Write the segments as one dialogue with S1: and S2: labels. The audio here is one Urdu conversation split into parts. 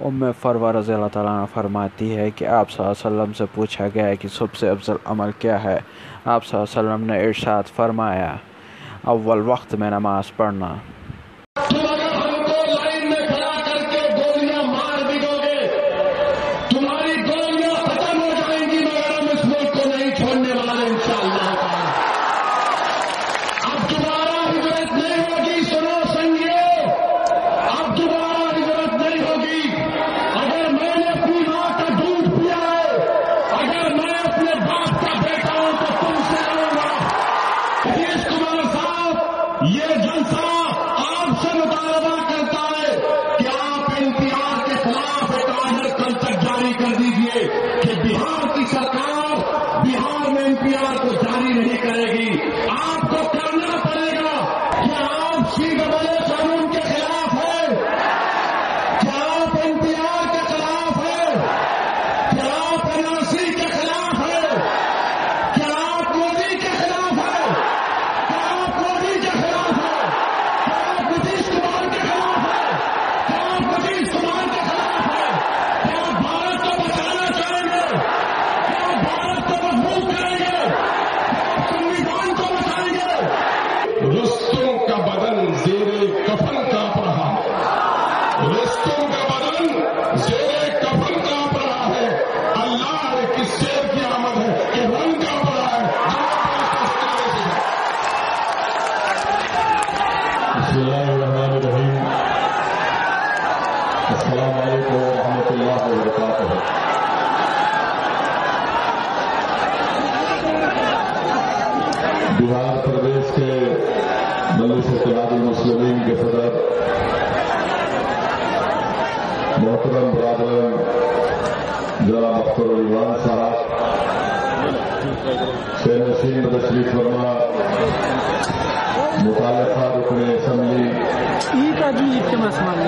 S1: ام فروا رضی اللہ تعالیٰ عنہ فرماتی ہے کہ آپ صلی اللہ علیہ وسلم سے پوچھا گیا کہ سب سے افضل عمل کیا ہے۔ آپ صلی اللہ علیہ وسلم نے ارشاد فرمایا، اول وقت میں نماز پڑھنا۔
S2: رستم متعلقہ رکن اسمبلی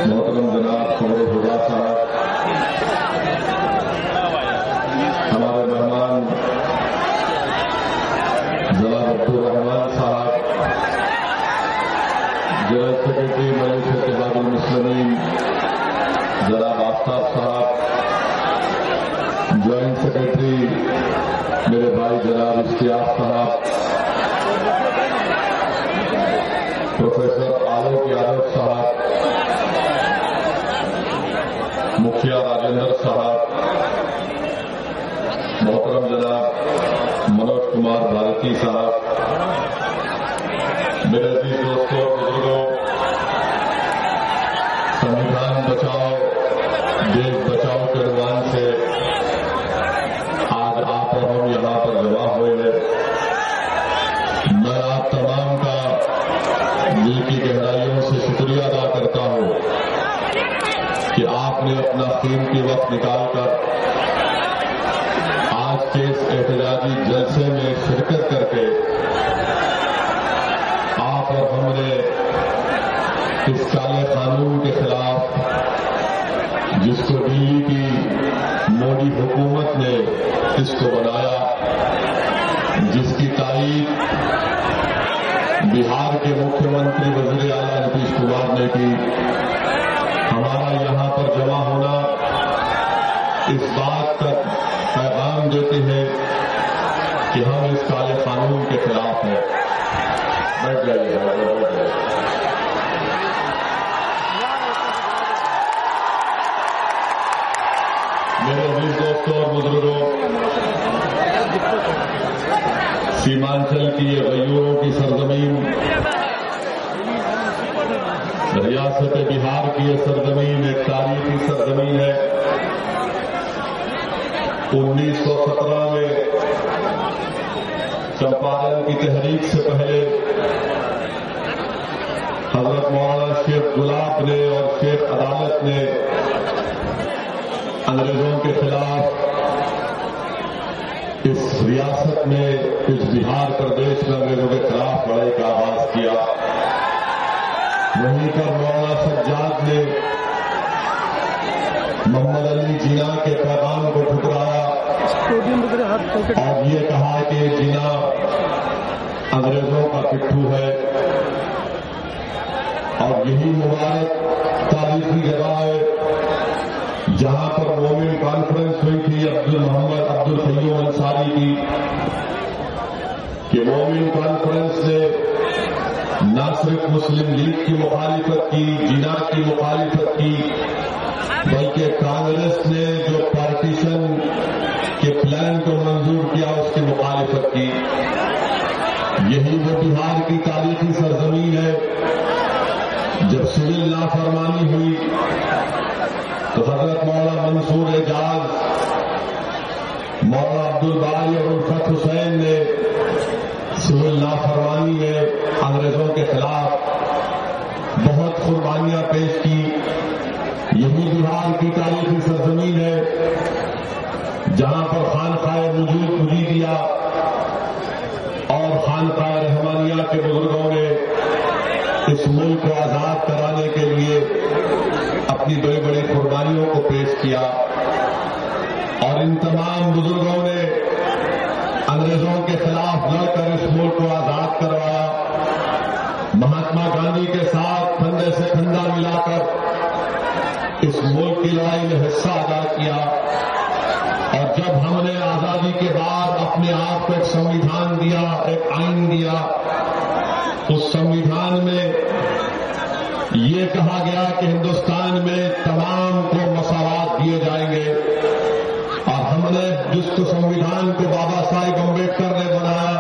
S2: محترم جناب قمر خدا صاحب ہمارے مہمان جناب عبد الرحمان صاحب جنرل سیکرٹری ملک اتحاد المسلمین جناب آفتاب صاحب جوائنٹ سیکرٹری میرے بھائی جناب اشتیاق صاحب پروفیسر آلوک یادو صاحب، مکھیا راجندر صاحب، محترم جناب منوج کمار بھارتی صاحب، میرے عزیز دوستوں بزرگوں، سنویدھان بچاؤ، دیش بچاؤ کے عنوان سے نے اپنا وقت نکال کر آج کے اس احتجاجی جلسے میں شرکت کر کے آپ اور ہم نے اس کالے قانون کے خلاف جس کو دلی کی مودی حکومت نے اس کو بنایا، جس کی تائید بہار کے مکھیہ منتری وزیر اعلیٰ نتیش کمار نے کی سیمانچل کی یہ غیوروں کی سرزمین، ریاست بہار کی یہ سرزمین ایک تاریخی سرزمین ہے۔ انیس سو سترہ میں چمپارن کی تحریک سے پہلے حضرت مولانا شیخ گلاب نے اور شیخ عدالت نے انگریزوں کے خلاف ریاست میں اس بہار پردیش میں انگریزوں کے خلاف لڑائی کا آغاز کیا۔ وہیں پر مولانا سجاد نے محمد علی جینا کے پیغام کو ٹھکرایا۔ اور یہ کہا کہ جینا انگریزوں کا پٹھو ہے۔ اور یہی مبارک تاریخی جگہ ہے۔ جہاں پر مومن کانفرنس ہوئی تھی عبد محمد عبد القیوم انصاری کی، کہ مومن کانفرنس نے نہ صرف مسلم لیگ کی مخالفت کی جنا کی مخالفت کی، بلکہ کانگریس نے جو پارٹیشن کے پلان کو منظور کیا، اس کی مخالفت کی۔ یہی وہ بہار کی تاریخی سرزمین ہے۔ جب سول نافرمانی ہوئی حضرت مولا منصور اعجاز مولا عبد الباری اور الفت حسین نے سول نافرمانی میں انگریزوں کے خلاف بہت قربانیاں پیش کی۔ یہی بہار کی تاریخی سرزمین ہے، جہاں پر خانقاہ وجود پوجی دیا اور خانقاہ رحمانیہ کے بزرگوں نے اس ملک کو آزاد کرانے کے لیے اپنی بڑی بڑی قربانیوں کو پیش کیا اور ان تمام بزرگوں نے انگریزوں کے خلاف لڑ کر اس ملک کو آزاد کروایا۔ مہاتما گاندھی کے ساتھ کندھے سے کندھا ملا کر اس ملک کی لڑائی میں حصہ ادا کیا۔ اور جب ہم نے آزادی کے بعد اپنے آپ کو ایک سنویدھان دیا، ایک آئین دیا، اس سنویدھان میں یہ کہا گیا کہ ہندوستان میں تمام کو مساوات دیے جائیں گے۔ اور ہم نے جس کو سنویدھان کو بابا صاحب امبیڈکر نے بنایا،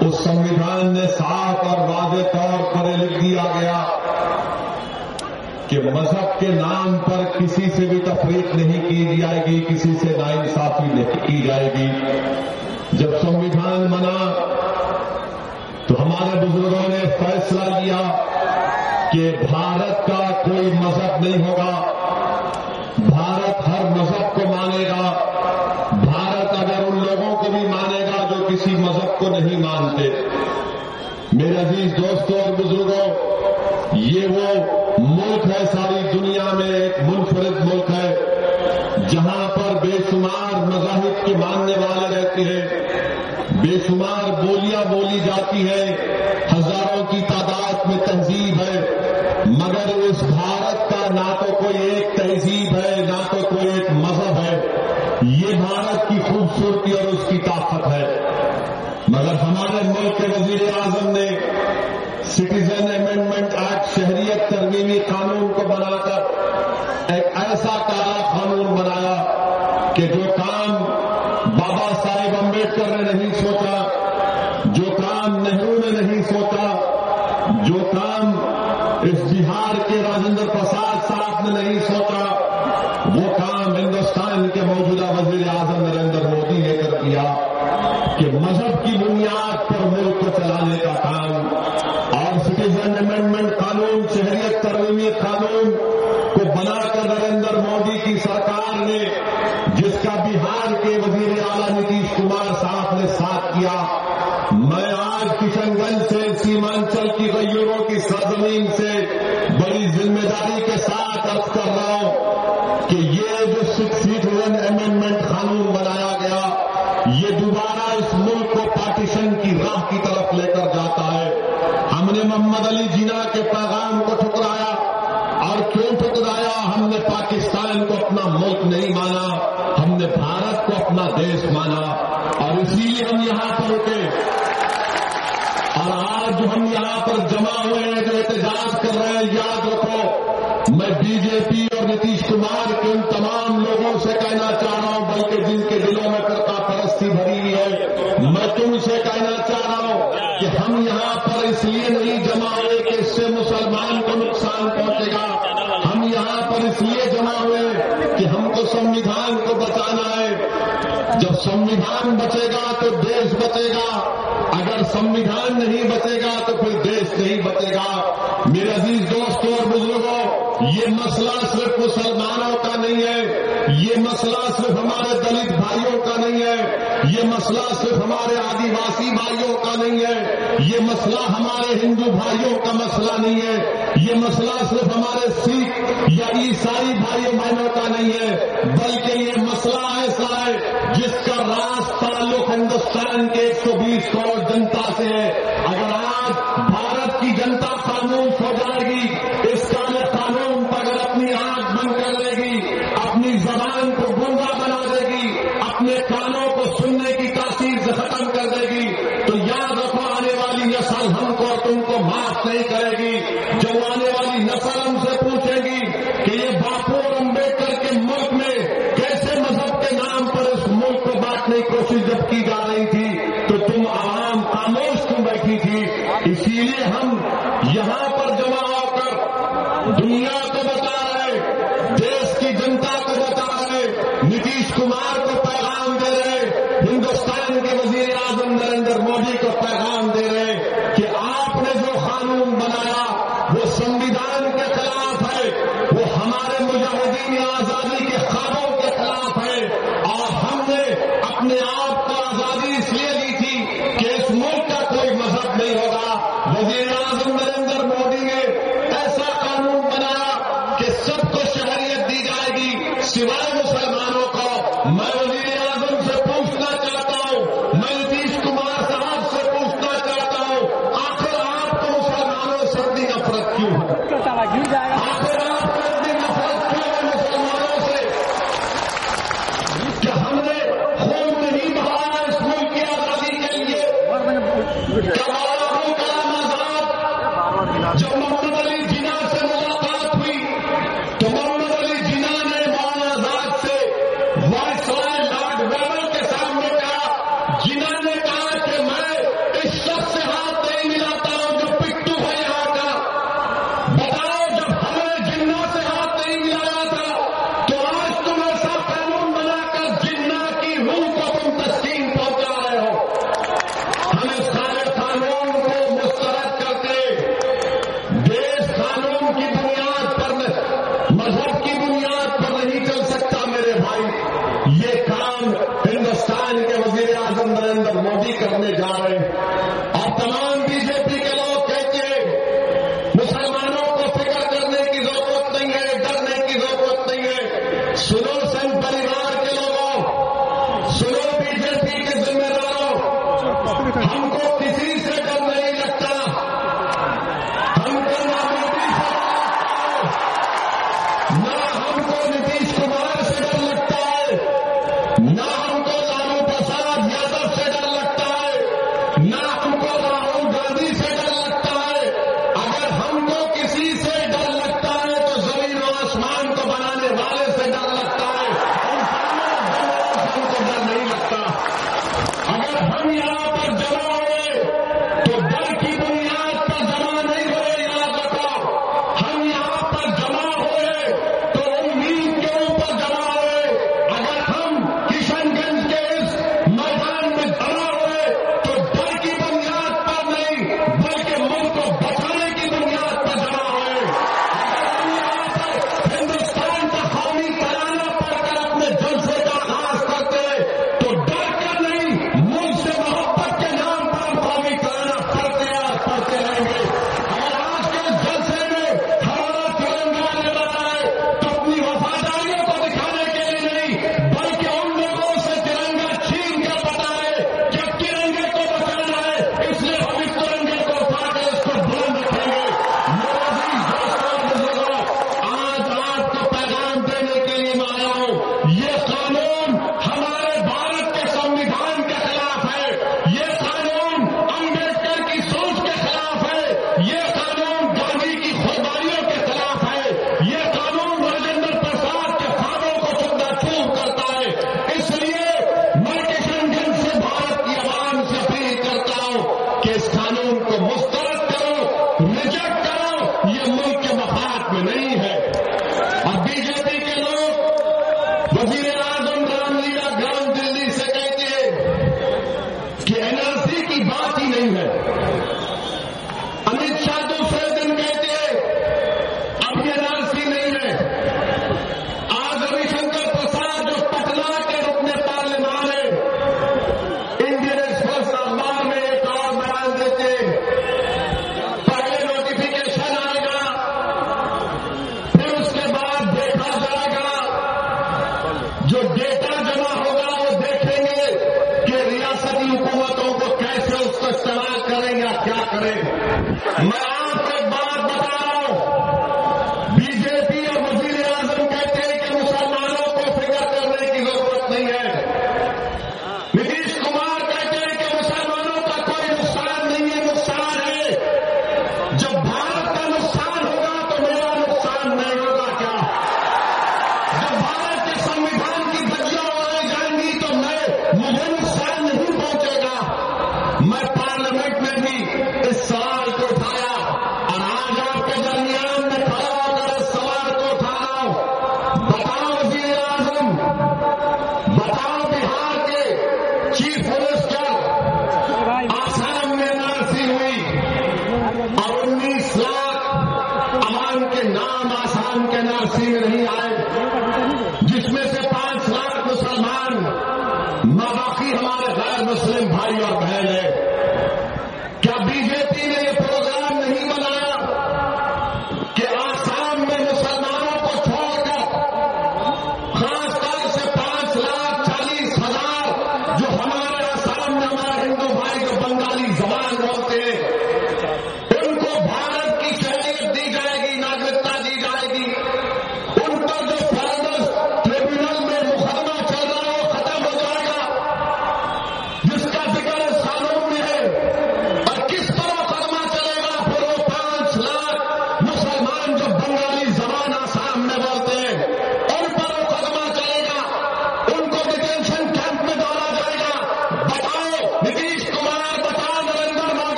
S2: اس سنویدھان نے صاف اور واضح طور پر لکھ دیا گیا کہ مذہب کے نام پر کسی سے بھی تفریق نہیں کی جائے گی، کسی سے ناانصافی نہیں کی جائے گی۔ جب سنویدھان بنا تو ہمارے بزرگوں نے فیصلہ لیا کہ بھارت کا کوئی مذہب نہیں ہوگا۔ بھارت ہر مذہب کو مانے گا۔ بھارت اگر ان لوگوں کو بھی مانے گا جو کسی مذہب کو نہیں مانتے۔ میرے عزیز دوستوں اور بزرگوں، یہ وہ ملک ہے، ساری دنیا میں ایک منفرد ملک ہے، جہاں پر بے شمار مذاہب کے ماننے والے رہتے ہیں۔ بے شمار بولیاں بولی جاتی ہیں۔ ہزاروں کی تعداد میں تہذیب ہے، مگر اس بھارت کا نہ تو کوئی ایک تہذیب ہے، نہ تو کوئی ایک مذہب ہے۔ یہ بھارت کی خوبصورتی اور اس کی طاقت ہے۔ مگر ہمارے ملک کے وزیر اعظم نے سٹیزن امینڈمنٹ ایکٹ شہریت ترمیمی قانون کو بنا کر ایک ایسا کالا قانون بنایا کہ جو کام بابا صاحب امبیڈکر نے نہیں سوچا جو کام نہرو نے نہیں سوچا جو کام اس بہار کے راجندر پرساد صاحب نے نہیں سوچا وہ کام ہندوستان کے موجودہ وزیر اعظم نریندر مودی نے کر کیا کہ مذہب کی بنیاد پر ملک کو چلانے کا کام۔ اور سٹیزن امینڈمنٹ قانون، شہریت ترمیمی قانون کو بنا کر نریندر مودی کی سرکار نے، جس کا بہار کے وزیر اعلیٰ نتیش کمار صاحب نے ساتھ کیا۔ میں آج کشن گنج سے سیمانچل کی غیوروں کی سرزمین سے بڑی ذمہ داری کے ساتھ عرض کر رہا ہوں کہ یہ جو سٹیزن محمد علی جینا کے پیغام کو ٹھکرایا اور کیوں ٹھکرایا؟ ہم نے پاکستان کو اپنا ملک نہیں مانا، ہم نے بھارت کو اپنا دیش مانا اور اسی لیے ہم یہاں پر رکے۔ اور آج ہم یہاں پر جمع ہوئے ہیں جو احتجاج کر رہے ہیں، یاد رکھو، میں بی جے پی اور نتیش کمار کے ان تمام لوگوں سے کہنا چاہ رہا ہوں، بلکہ جن کے دلوں میں کرتا پرستی بھری ہوئی ہے، میں تم سے کہنا چاہ رہا ہوں کہ ہم یہاں پر اس لیے نہیں جمع ہوئے کہ اس سے مسلمان کو نقصان پہنچے گا۔ ہم یہاں پر اس لیے جمع ہوئے کہ ہم کو سنویدھان کو بچانا ہے۔ جب سنویدھان بچے گا تو دیش بچے گا۔ اگر سنویدھان نہیں بچے گا تو پھر دیش نہیں بچے گا۔ میرے عزیز دوستوں اور بزرگوں، یہ مسئلہ صرف مسلمانوں کا نہیں ہے، یہ مسئلہ صرف ہمارے دلت بھائیوں کا نہیں ہے، یہ مسئلہ صرف ہمارے آدی واسی بھائیوں کا نہیں ہے، یہ مسئلہ ہمارے ہندو بھائیوں کا مسئلہ نہیں ہے، یہ مسئلہ صرف ہمارے سکھ یا عیسائی بھائی بہنوں کا نہیں ہے، بلکہ یہ مسئلہ ایسا ہے جس کا راز تعلق ہندوستان کے ایک سو بیس کروڑ جنتا سے ہے اگر آج بھارت میں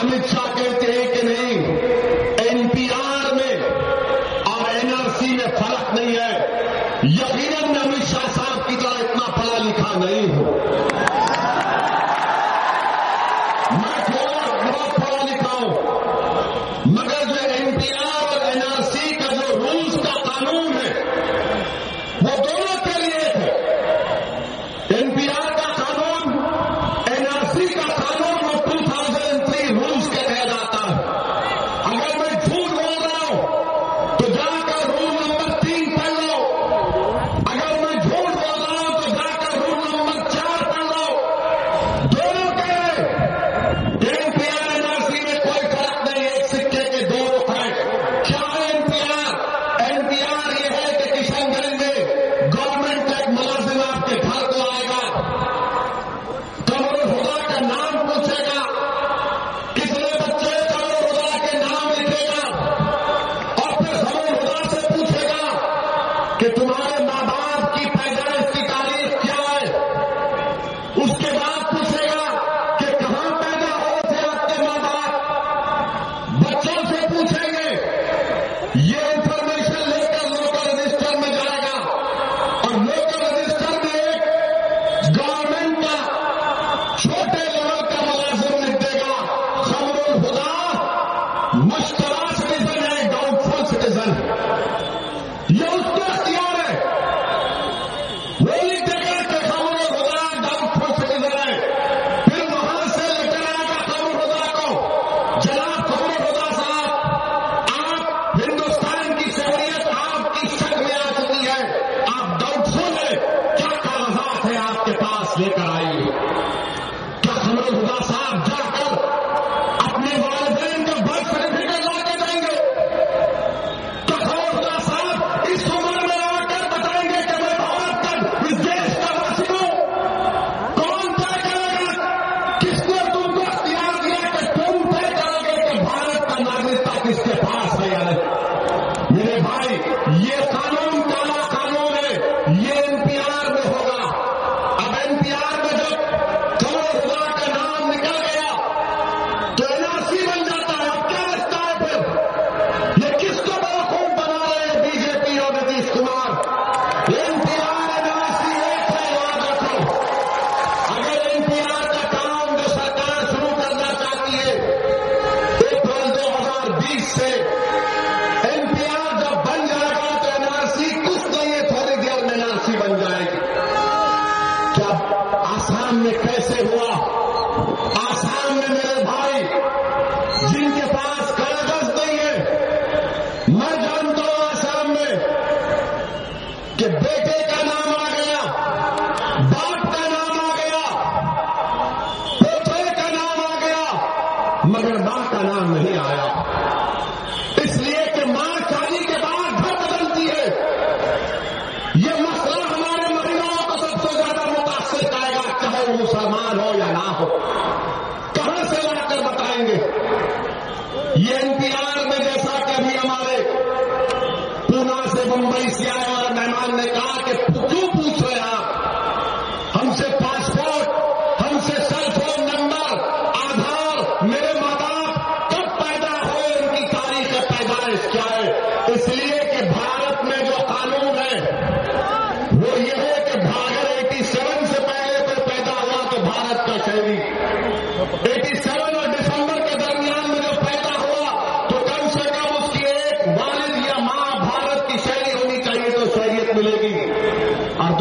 S2: امت شاہ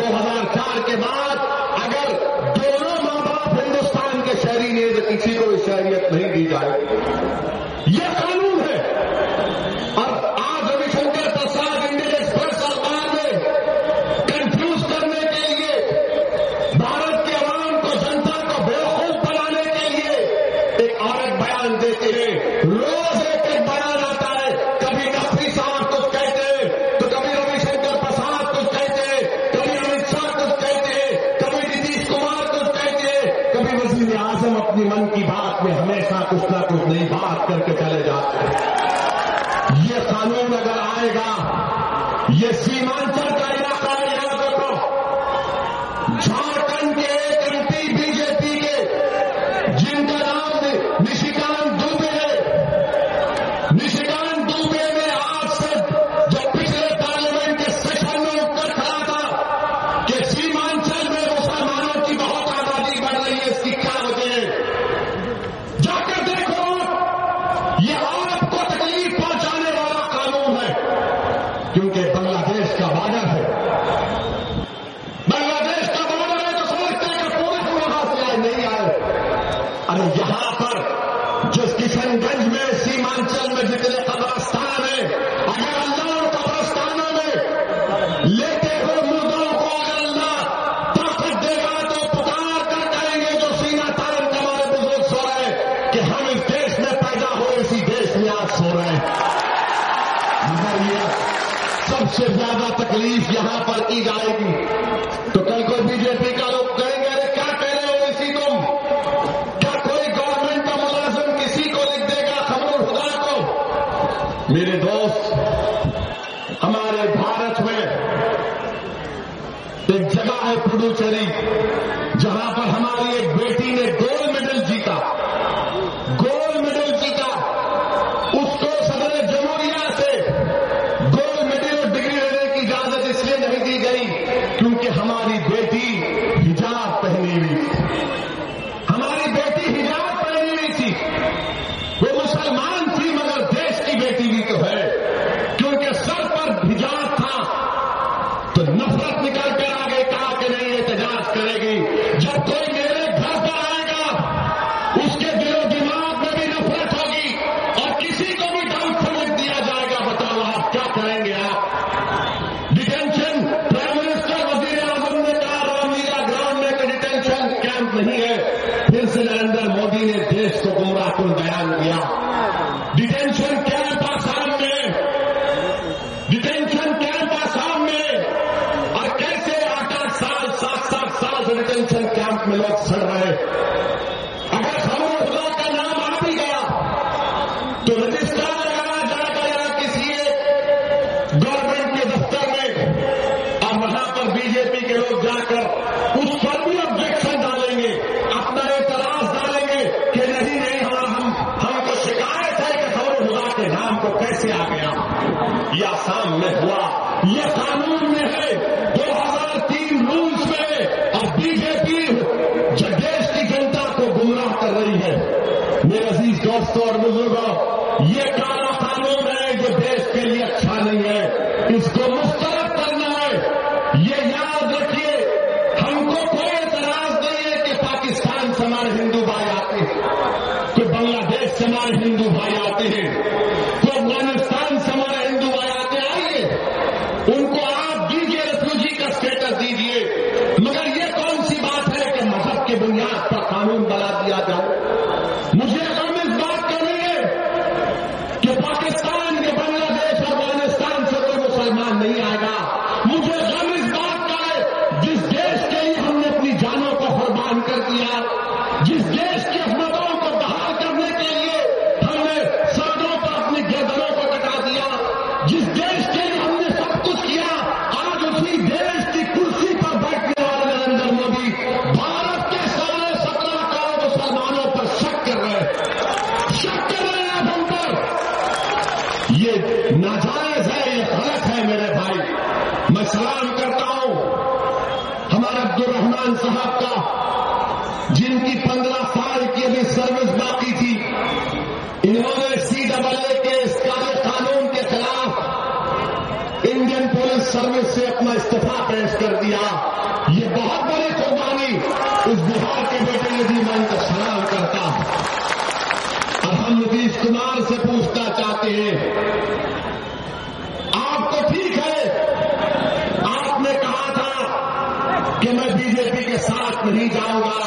S2: ہزار چار کے بعد چل میں جتنے قبرستان ہیں اگر اللہ ان قبرستانوں میں لیتے ہوئے مردوں کو، اگر اللہ طاقت دے گا تو پکار کر کریں گے جو سینا تارن ہمارے بزرگ سو رہے کہ ہم اس دیش میں پیدا ہو، اسی دیش میں آپ سو رہے مگر یہ سب سے زیادہ تکلیف یہاں پر کی جائے گی۔ نریندر مودی نے دیش کو گمراہ کن بیان دیا ڈیٹینشن پیش کر دیا۔ یہ بہت بڑی قربانی اس بہار کے بیٹے یتیم کا سلام کرتا۔ اور ہم نتیش کمار سے پوچھنا چاہتے ہیں۔ آپ کو ٹھیک ہے آپ نے کہا تھا کہ میں بی جے پی کے ساتھ نہیں جاؤں گا۔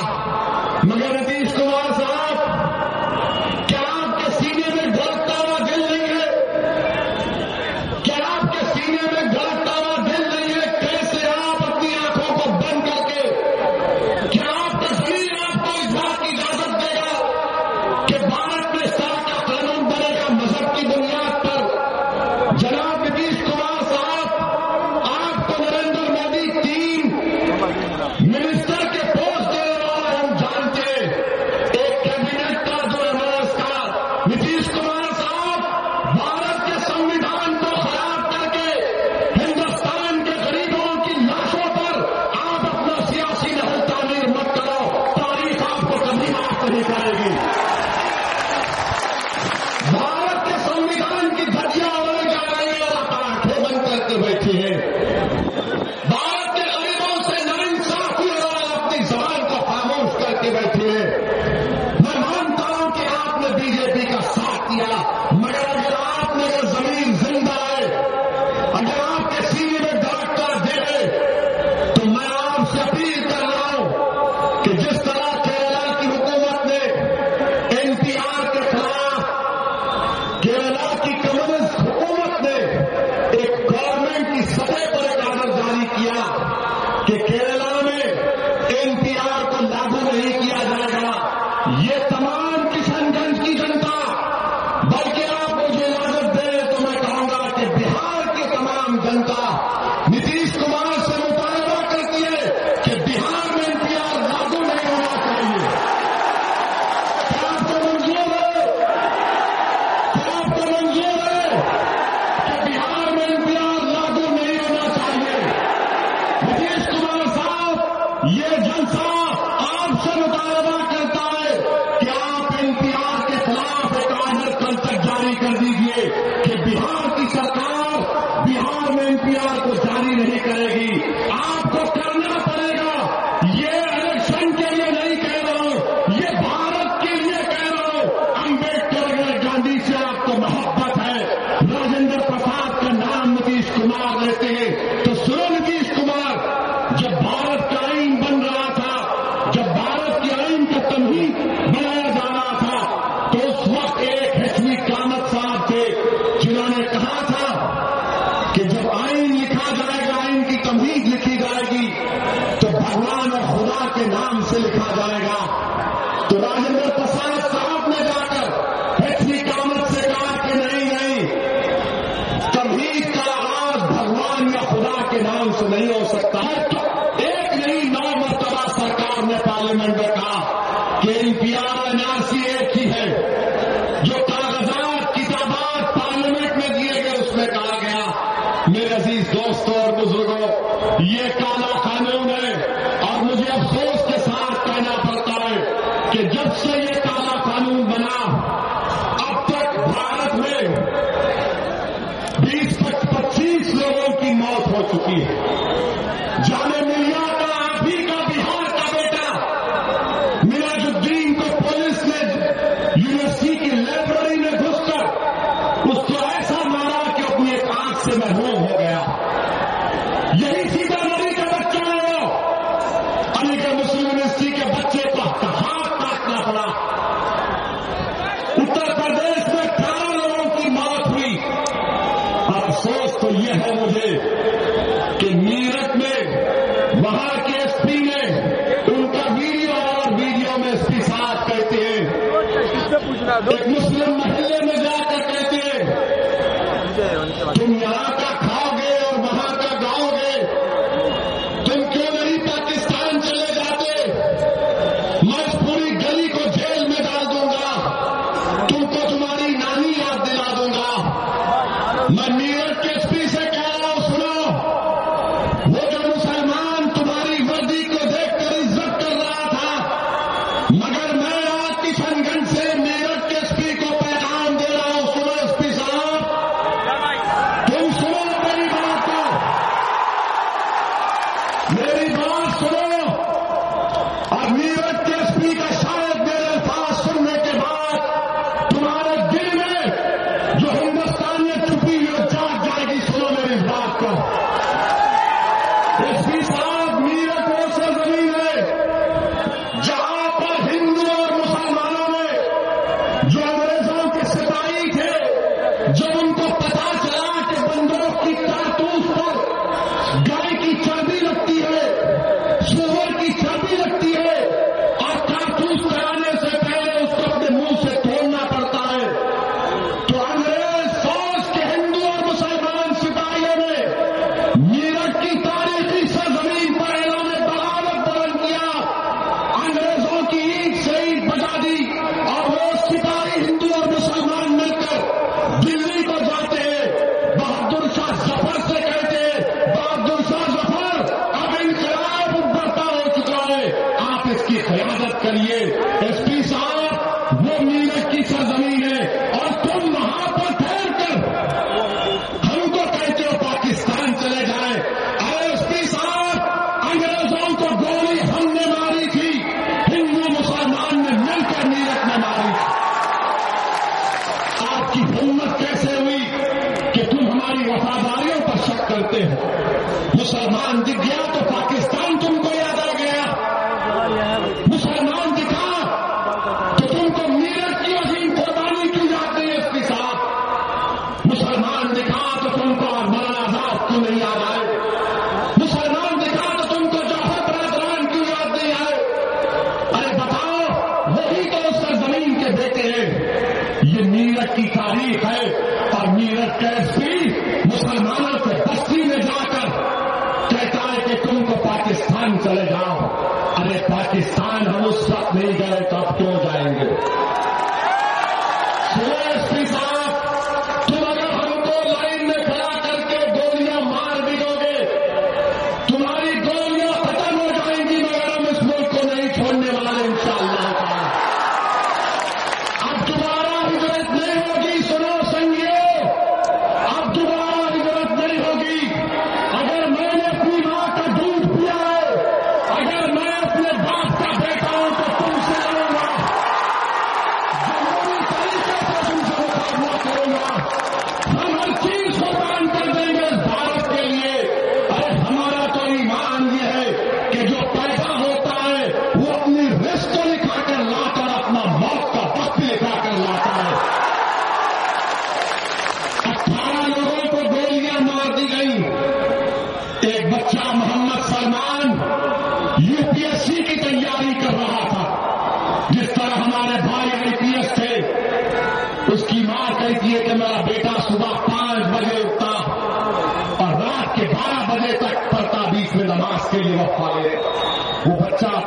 S2: کا اپنے پارلیمنٹ میں میں میرٹ قیادت کریے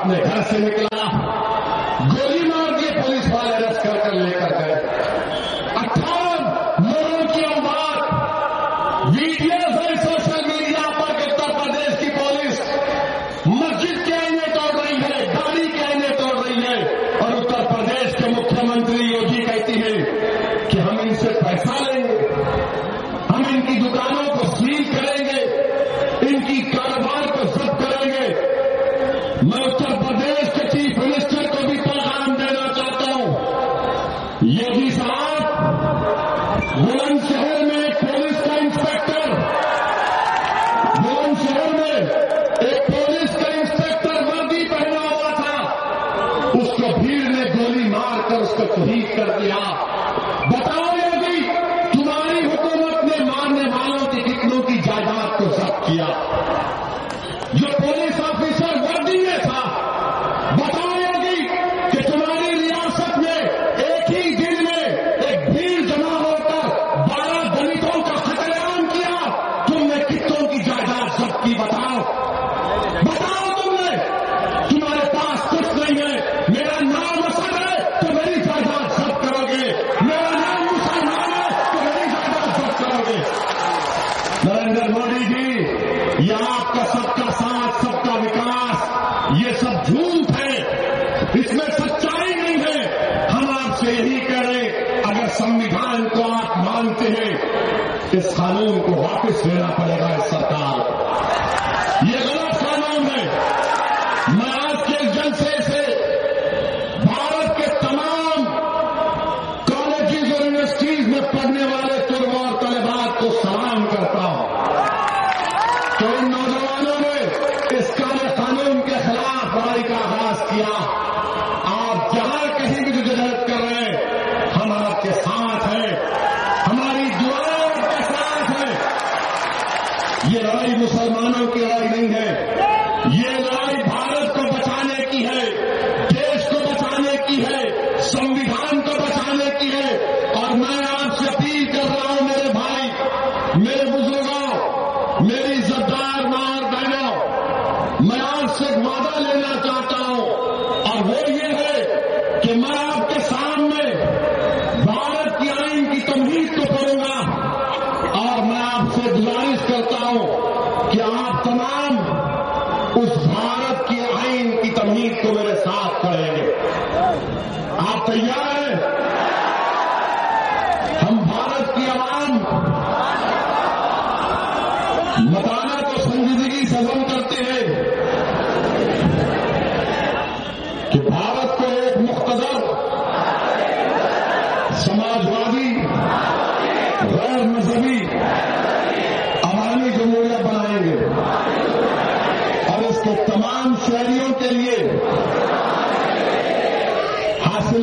S2: اپنے گھر سے نکلا۔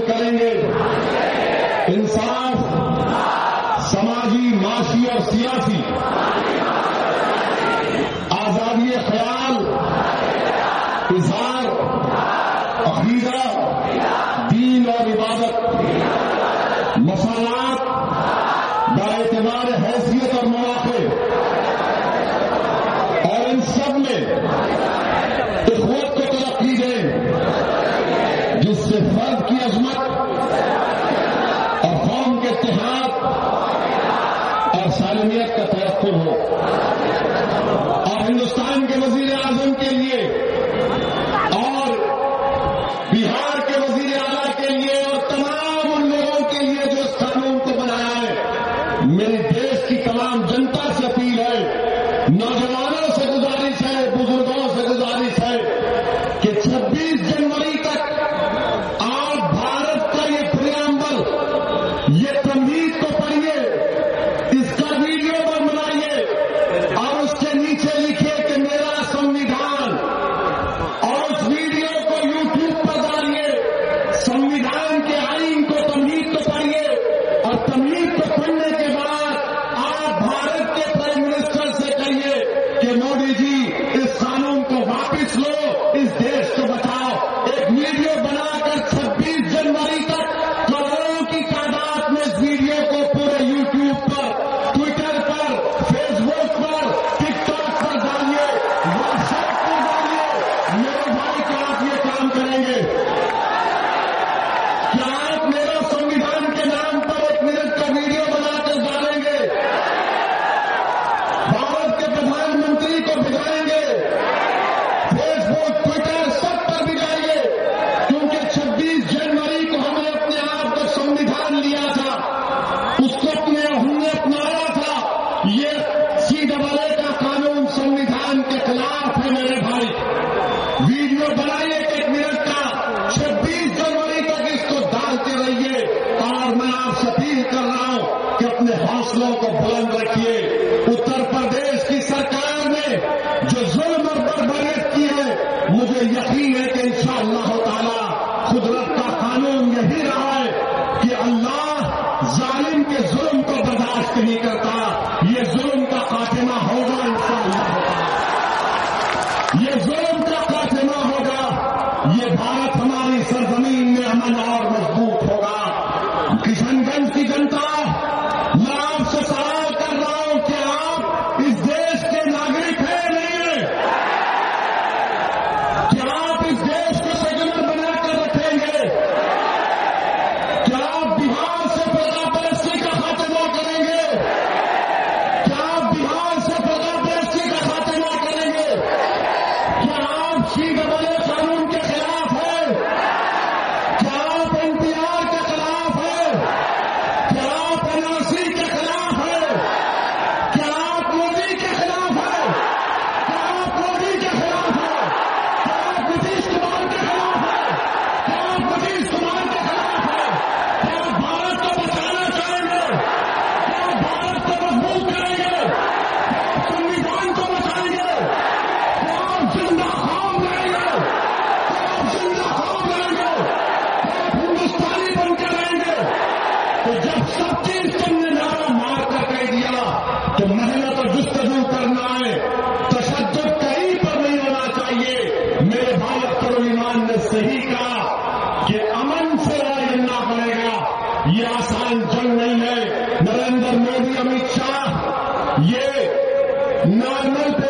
S2: کریں گے۔ انصاف اس دیش کو بچا حکومت ہماری سرزمین میں عمل اور مضبوط ہوگا۔ کشن گنج کی جنتا یہ نارمل